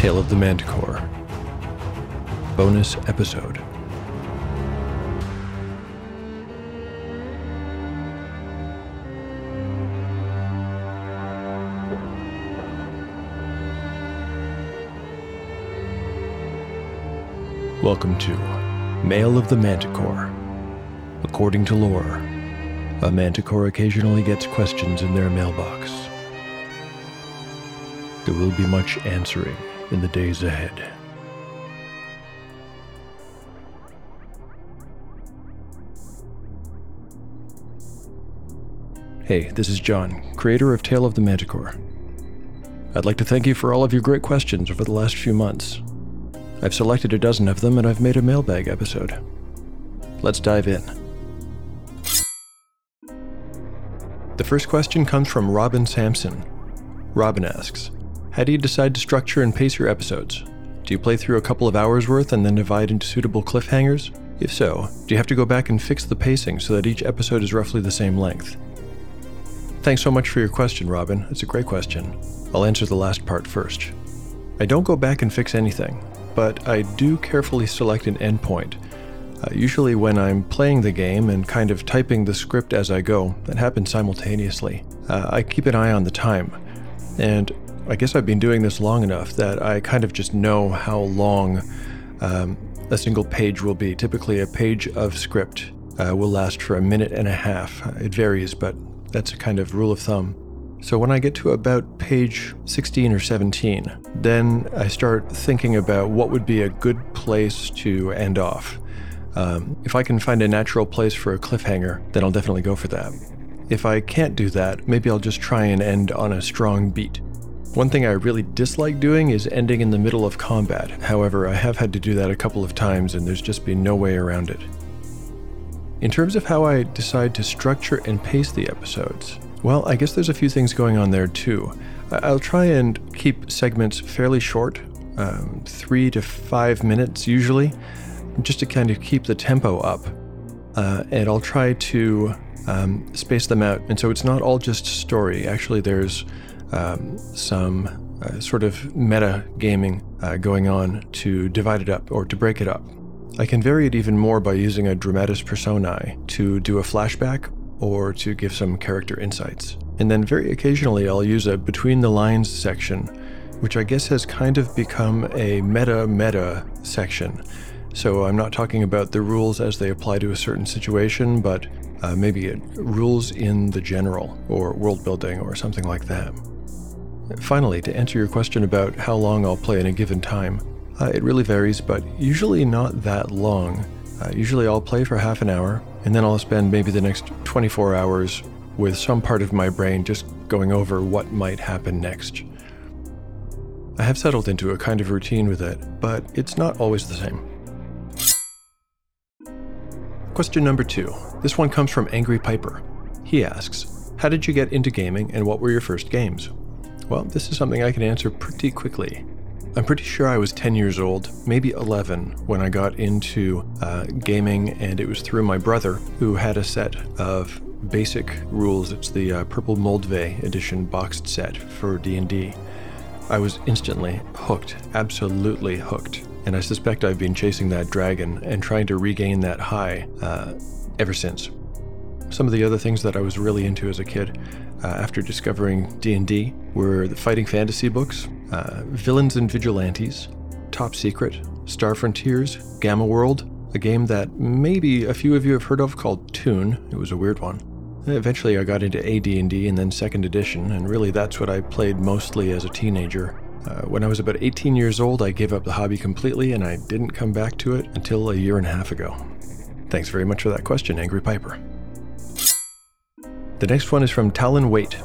Tale of the Manticore. Bonus episode. Welcome to Mail of the Manticore. According to lore, a manticore occasionally gets questions in their mailbox. There will be much answering in the days ahead. Hey, this is John, creator of Tale of the Manticore. I'd like to thank you for all of your great questions over the last few months. I've selected a dozen of them and I've made a mailbag episode. Let's dive in. The first question comes from Robin Sampson. Robin asks How do you decide to structure and pace your episodes? Do you play through a couple of hours worth and then divide into suitable cliffhangers? If so, do you have to go back and fix the pacing so that each episode is roughly the same length? Thanks so much for your question, Robin. It's a great question. I'll answer the last part first. I don't go back and fix anything but I do carefully select an endpoint. Uh, usually, when I'm playing the game and kind of typing the script as I go, that happens simultaneously. Uh, I keep an eye on the time. And I guess I've been doing this long enough that I kind of just know how long um, a single page will be. Typically, a page of script uh, will last for a minute and a half. It varies, but that's a kind of rule of thumb. So when I get to about page 16 or 17, then I start thinking about what would be a good place to end off. Um, if I can find a natural place for a cliffhanger, then I'll definitely go for that. If I can't do that, maybe I'll just try and end on a strong beat. One thing I really dislike doing is ending in the middle of combat. However, I have had to do that a couple of times and there's just been no way around it. In terms of how I decide to structure and pace the episodes, well, I guess there's a few things going on there too. I'll try and keep segments fairly short, um, three to five minutes usually, just to kind of keep the tempo up. Uh, and I'll try to um, space them out. And so it's not all just story. Actually, there's um, some uh, sort of meta gaming uh, going on to divide it up or to break it up. I can vary it even more by using a dramatis personae to do a flashback or to give some character insights. And then very occasionally I'll use a between the lines section, which I guess has kind of become a meta meta section. So I'm not talking about the rules as they apply to a certain situation, but uh, maybe rules in the general or world building or something like that. Finally, to answer your question about how long I'll play in a given time, uh, it really varies, but usually not that long. Uh, usually I'll play for half an hour, and then I'll spend maybe the next 24 hours with some part of my brain just going over what might happen next. I have settled into a kind of routine with it, but it's not always the same. Question number two. This one comes from Angry Piper. He asks, How did you get into gaming and what were your first games? Well, this is something I can answer pretty quickly. I'm pretty sure I was 10 years old, maybe 11, when I got into uh, gaming, and it was through my brother who had a set of basic rules. It's the uh, Purple Moldvay edition boxed set for D&D. I was instantly hooked, absolutely hooked, and I suspect I've been chasing that dragon and trying to regain that high uh, ever since. Some of the other things that I was really into as a kid, uh, after discovering D&D, were the fighting fantasy books, uh, Villains and Vigilantes, Top Secret, Star Frontiers, Gamma World, a game that maybe a few of you have heard of called Toon. It was a weird one. Eventually, I got into AD&D and then Second Edition, and really that's what I played mostly as a teenager. Uh, when I was about 18 years old, I gave up the hobby completely, and I didn't come back to it until a year and a half ago. Thanks very much for that question, Angry Piper. The next one is from Talon Waite.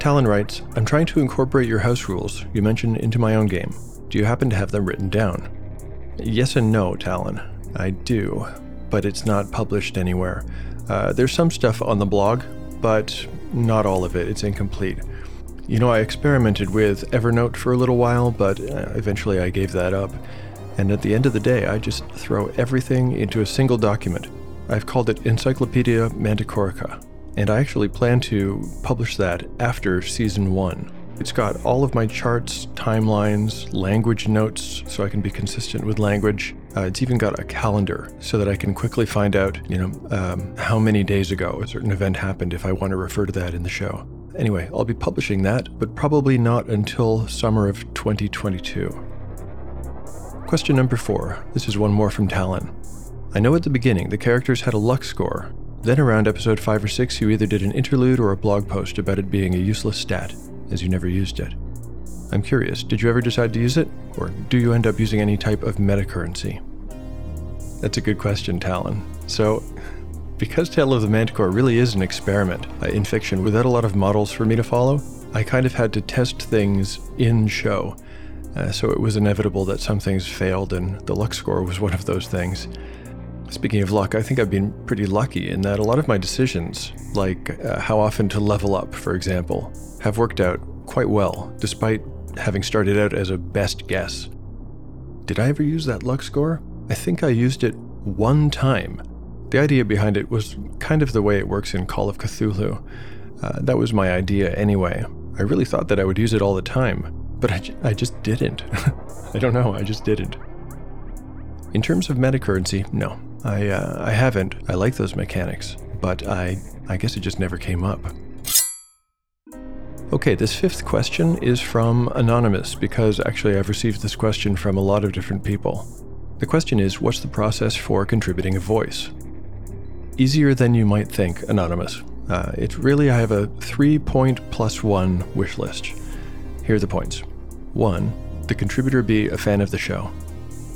Talon writes, I'm trying to incorporate your house rules you mentioned into my own game. Do you happen to have them written down? Yes and no, Talon. I do, but it's not published anywhere. Uh, there's some stuff on the blog, but not all of it. It's incomplete. You know, I experimented with Evernote for a little while, but uh, eventually I gave that up. And at the end of the day, I just throw everything into a single document. I've called it Encyclopedia Manticorica and I actually plan to publish that after season one. It's got all of my charts, timelines, language notes so I can be consistent with language. Uh, it's even got a calendar so that I can quickly find out, you know, um, how many days ago a certain event happened if I want to refer to that in the show. Anyway, I'll be publishing that, but probably not until summer of 2022. Question number four. This is one more from Talon. I know at the beginning the characters had a luck score. Then around episode 5 or 6, you either did an interlude or a blog post about it being a useless stat, as you never used it. I'm curious, did you ever decide to use it? Or do you end up using any type of meta currency? That's a good question, Talon. So, because Tale of the Manticore really is an experiment uh, in fiction without a lot of models for me to follow, I kind of had to test things in show. Uh, so it was inevitable that some things failed, and the luck score was one of those things. Speaking of luck, I think I've been pretty lucky in that a lot of my decisions, like uh, how often to level up, for example, have worked out quite well, despite having started out as a best guess. Did I ever use that luck score? I think I used it one time. The idea behind it was kind of the way it works in Call of Cthulhu. Uh, that was my idea anyway. I really thought that I would use it all the time, but I, j- I just didn't. I don't know, I just didn't. In terms of metacurrency, no, I, uh, I haven't. I like those mechanics, but I, I guess it just never came up. Okay, this fifth question is from Anonymous because actually I've received this question from a lot of different people. The question is What's the process for contributing a voice? Easier than you might think, Anonymous. Uh, it's really, I have a three point plus one wish list. Here are the points 1. The contributor be a fan of the show.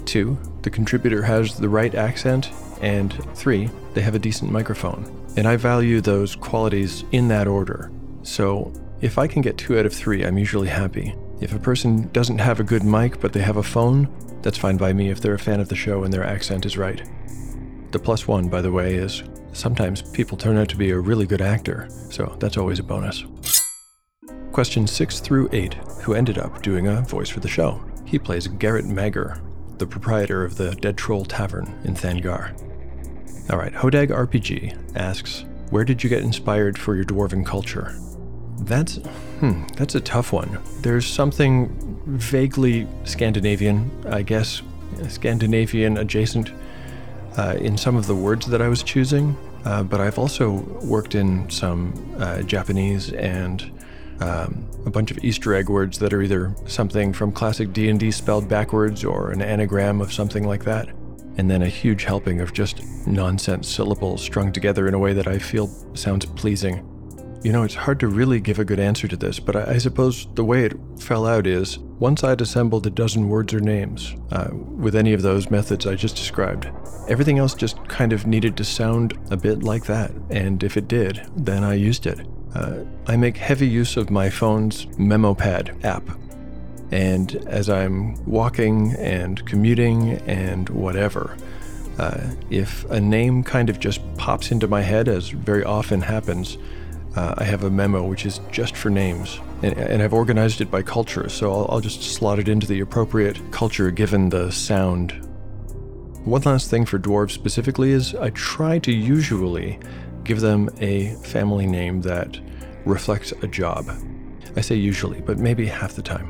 2. The contributor has the right accent. And 3. They have a decent microphone. And I value those qualities in that order. So if I can get 2 out of 3, I'm usually happy. If a person doesn't have a good mic but they have a phone, that's fine by me if they're a fan of the show and their accent is right. The plus one, by the way, is sometimes people turn out to be a really good actor, so that's always a bonus. Question 6 through 8 Who ended up doing a voice for the show? He plays Garrett Magger, the proprietor of the Dead Troll Tavern in Thangar. Alright, Hodag RPG asks, Where did you get inspired for your dwarven culture? That's hmm, that's a tough one. There's something vaguely Scandinavian, I guess, Scandinavian adjacent uh, in some of the words that I was choosing. Uh, but I've also worked in some uh, Japanese and um, a bunch of Easter egg words that are either something from classic D&D spelled backwards or an anagram of something like that. And then a huge helping of just nonsense syllables strung together in a way that I feel sounds pleasing. You know, it's hard to really give a good answer to this, but I, I suppose the way it fell out is once I'd assembled a dozen words or names uh, with any of those methods I just described, everything else just kind of needed to sound a bit like that. And if it did, then I used it. Uh, I make heavy use of my phone's MemoPad app. And as I'm walking and commuting and whatever, uh, if a name kind of just pops into my head, as very often happens, uh, I have a memo which is just for names, and, and I've organized it by culture, so I'll, I'll just slot it into the appropriate culture given the sound. One last thing for dwarves specifically is I try to usually give them a family name that reflects a job. I say usually, but maybe half the time.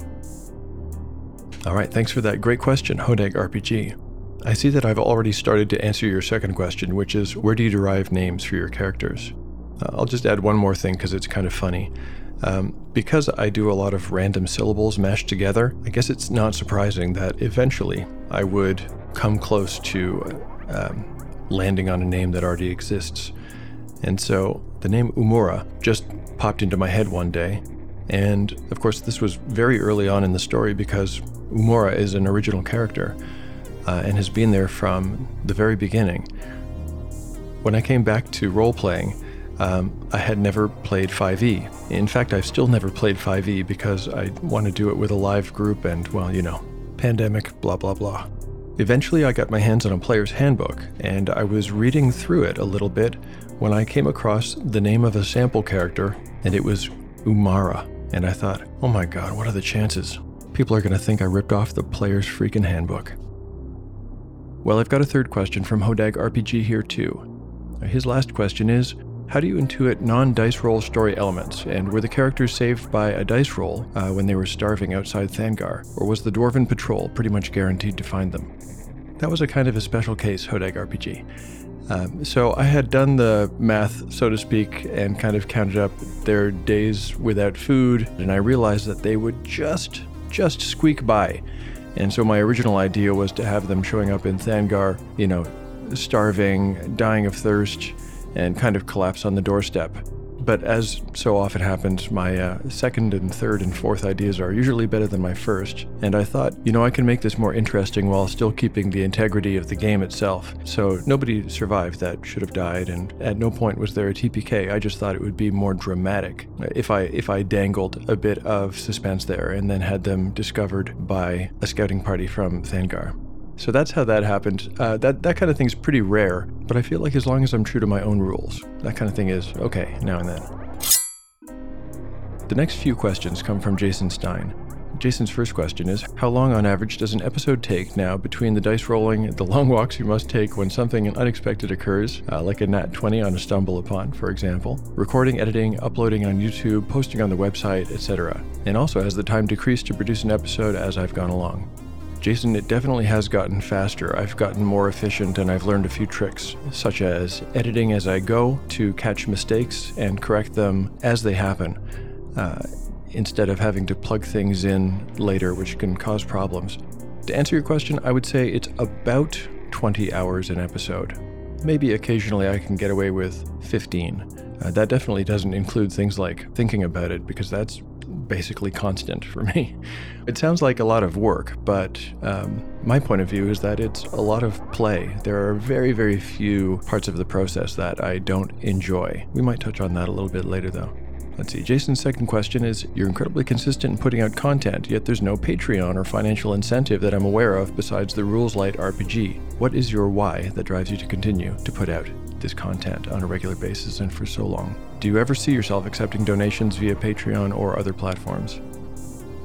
All right, thanks for that great question, Hodag RPG. I see that I've already started to answer your second question, which is where do you derive names for your characters? Uh, I'll just add one more thing because it's kind of funny. Um, because I do a lot of random syllables mashed together, I guess it's not surprising that eventually I would come close to um, landing on a name that already exists. And so the name Umura just popped into my head one day. And of course, this was very early on in the story because Umura is an original character uh, and has been there from the very beginning. When I came back to role playing, um, I had never played 5e. In fact, I've still never played 5e because I want to do it with a live group and, well, you know, pandemic, blah, blah, blah. Eventually, I got my hands on a player's handbook, and I was reading through it a little bit when I came across the name of a sample character, and it was Umara. And I thought, oh my god, what are the chances? People are going to think I ripped off the player's freaking handbook. Well, I've got a third question from Hodag RPG here, too. His last question is How do you intuit non dice roll story elements? And were the characters saved by a dice roll uh, when they were starving outside Thangar? Or was the Dwarven Patrol pretty much guaranteed to find them? That was a kind of a special case, Hodag RPG. Um, so I had done the math, so to speak, and kind of counted up their days without food, and I realized that they would just, just squeak by. And so my original idea was to have them showing up in Thangar, you know, starving, dying of thirst, and kind of collapse on the doorstep. But as so often happens, my uh, second and third and fourth ideas are usually better than my first. And I thought, you know, I can make this more interesting while still keeping the integrity of the game itself. So nobody survived that should have died, and at no point was there a TPK. I just thought it would be more dramatic if I if I dangled a bit of suspense there and then had them discovered by a scouting party from Thangar. So that's how that happened. Uh, that that kind of thing's pretty rare, but I feel like as long as I'm true to my own rules, that kind of thing is okay now and then. The next few questions come from Jason Stein. Jason's first question is How long on average does an episode take now between the dice rolling, the long walks you must take when something unexpected occurs, uh, like a nat 20 on a stumble upon, for example, recording, editing, uploading on YouTube, posting on the website, etc.? And also, has the time decreased to produce an episode as I've gone along? Jason, it definitely has gotten faster. I've gotten more efficient and I've learned a few tricks, such as editing as I go to catch mistakes and correct them as they happen, uh, instead of having to plug things in later, which can cause problems. To answer your question, I would say it's about 20 hours an episode. Maybe occasionally I can get away with 15. Uh, that definitely doesn't include things like thinking about it, because that's basically constant for me. It sounds like a lot of work, but um, my point of view is that it's a lot of play. There are very, very few parts of the process that I don't enjoy. We might touch on that a little bit later, though. Let's see. Jason's second question is You're incredibly consistent in putting out content, yet there's no Patreon or financial incentive that I'm aware of besides the Rules Light RPG. What is your why that drives you to continue to put out this content on a regular basis and for so long? Do you ever see yourself accepting donations via Patreon or other platforms?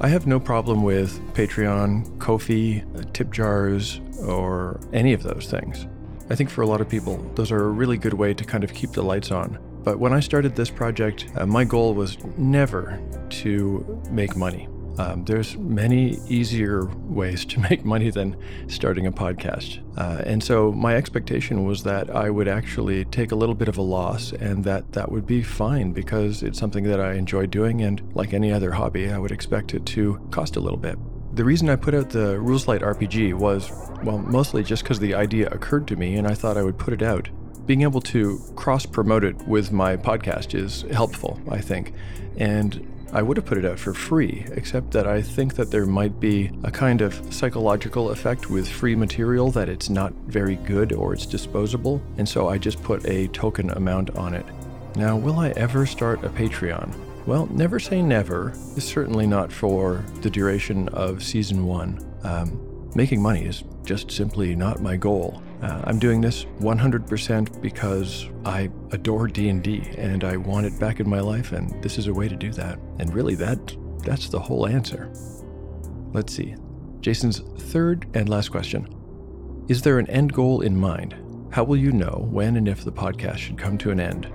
I have no problem with Patreon, Ko-fi, tip jars, or any of those things. I think for a lot of people, those are a really good way to kind of keep the lights on. But when I started this project, uh, my goal was never to make money. Um, there's many easier ways to make money than starting a podcast. Uh, and so my expectation was that I would actually take a little bit of a loss and that that would be fine because it's something that I enjoy doing. And like any other hobby, I would expect it to cost a little bit. The reason I put out the Rules Light RPG was, well, mostly just because the idea occurred to me and I thought I would put it out. Being able to cross promote it with my podcast is helpful, I think. And I would have put it out for free, except that I think that there might be a kind of psychological effect with free material that it's not very good or it's disposable, and so I just put a token amount on it. Now, will I ever start a Patreon? Well, never say never. It's certainly not for the duration of season one. Um, making money is just simply not my goal. Uh, I'm doing this 100% because I adore D&D and I want it back in my life and this is a way to do that. And really that that's the whole answer. Let's see. Jason's third and last question. Is there an end goal in mind? How will you know when and if the podcast should come to an end?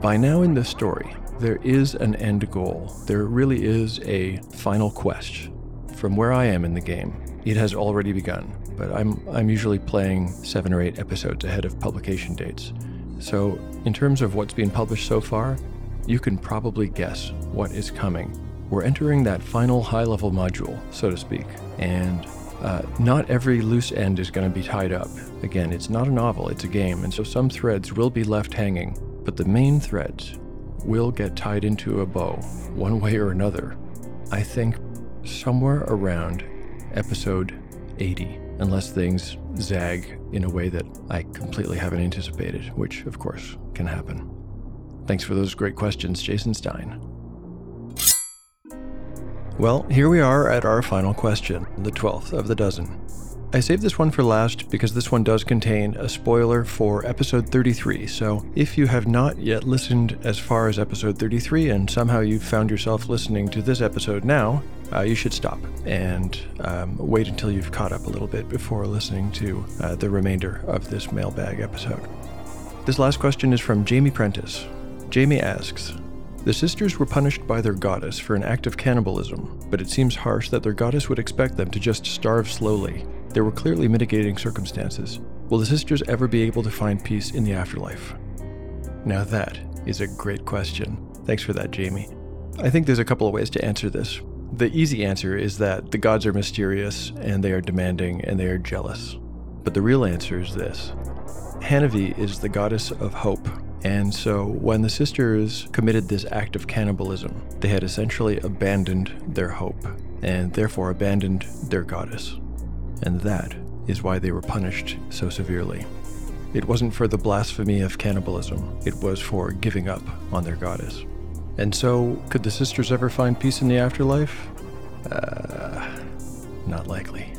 By now in this story, there is an end goal. There really is a final quest. From where I am in the game, it has already begun but I'm, I'm usually playing seven or eight episodes ahead of publication dates. So, in terms of what's been published so far, you can probably guess what is coming. We're entering that final high level module, so to speak, and uh, not every loose end is going to be tied up. Again, it's not a novel, it's a game, and so some threads will be left hanging, but the main threads will get tied into a bow, one way or another. I think somewhere around episode 80 unless things zag in a way that I completely haven't anticipated, which of course can happen. Thanks for those great questions, Jason Stein. Well, here we are at our final question, the 12th of the dozen. I saved this one for last because this one does contain a spoiler for episode 33. So, if you have not yet listened as far as episode 33 and somehow you've found yourself listening to this episode now, uh, you should stop and um, wait until you've caught up a little bit before listening to uh, the remainder of this mailbag episode. This last question is from Jamie Prentice. Jamie asks The sisters were punished by their goddess for an act of cannibalism, but it seems harsh that their goddess would expect them to just starve slowly. There were clearly mitigating circumstances. Will the sisters ever be able to find peace in the afterlife? Now, that is a great question. Thanks for that, Jamie. I think there's a couple of ways to answer this. The easy answer is that the gods are mysterious and they are demanding and they are jealous. But the real answer is this Hanavi is the goddess of hope. And so when the sisters committed this act of cannibalism, they had essentially abandoned their hope and therefore abandoned their goddess. And that is why they were punished so severely. It wasn't for the blasphemy of cannibalism, it was for giving up on their goddess. And so, could the sisters ever find peace in the afterlife? Uh, not likely.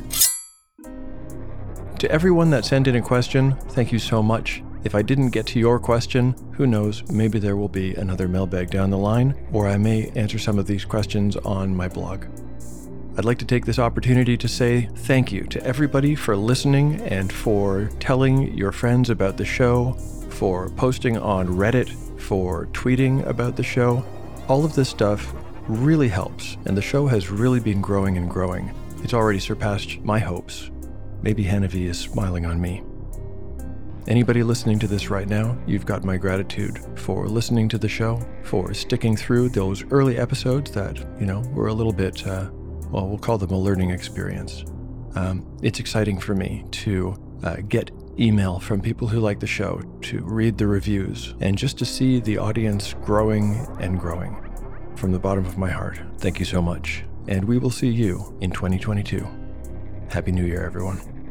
To everyone that sent in a question, thank you so much. If I didn't get to your question, who knows, maybe there will be another mailbag down the line, or I may answer some of these questions on my blog. I'd like to take this opportunity to say thank you to everybody for listening and for telling your friends about the show, for posting on Reddit, for tweeting about the show. All of this stuff really helps, and the show has really been growing and growing. It's already surpassed my hopes, Maybe Hanavi is smiling on me. Anybody listening to this right now, you've got my gratitude for listening to the show, for sticking through those early episodes that, you know, were a little bit, uh, well, we'll call them a learning experience. Um, it's exciting for me to uh, get email from people who like the show, to read the reviews, and just to see the audience growing and growing. From the bottom of my heart, thank you so much. And we will see you in 2022. Happy New Year, everyone.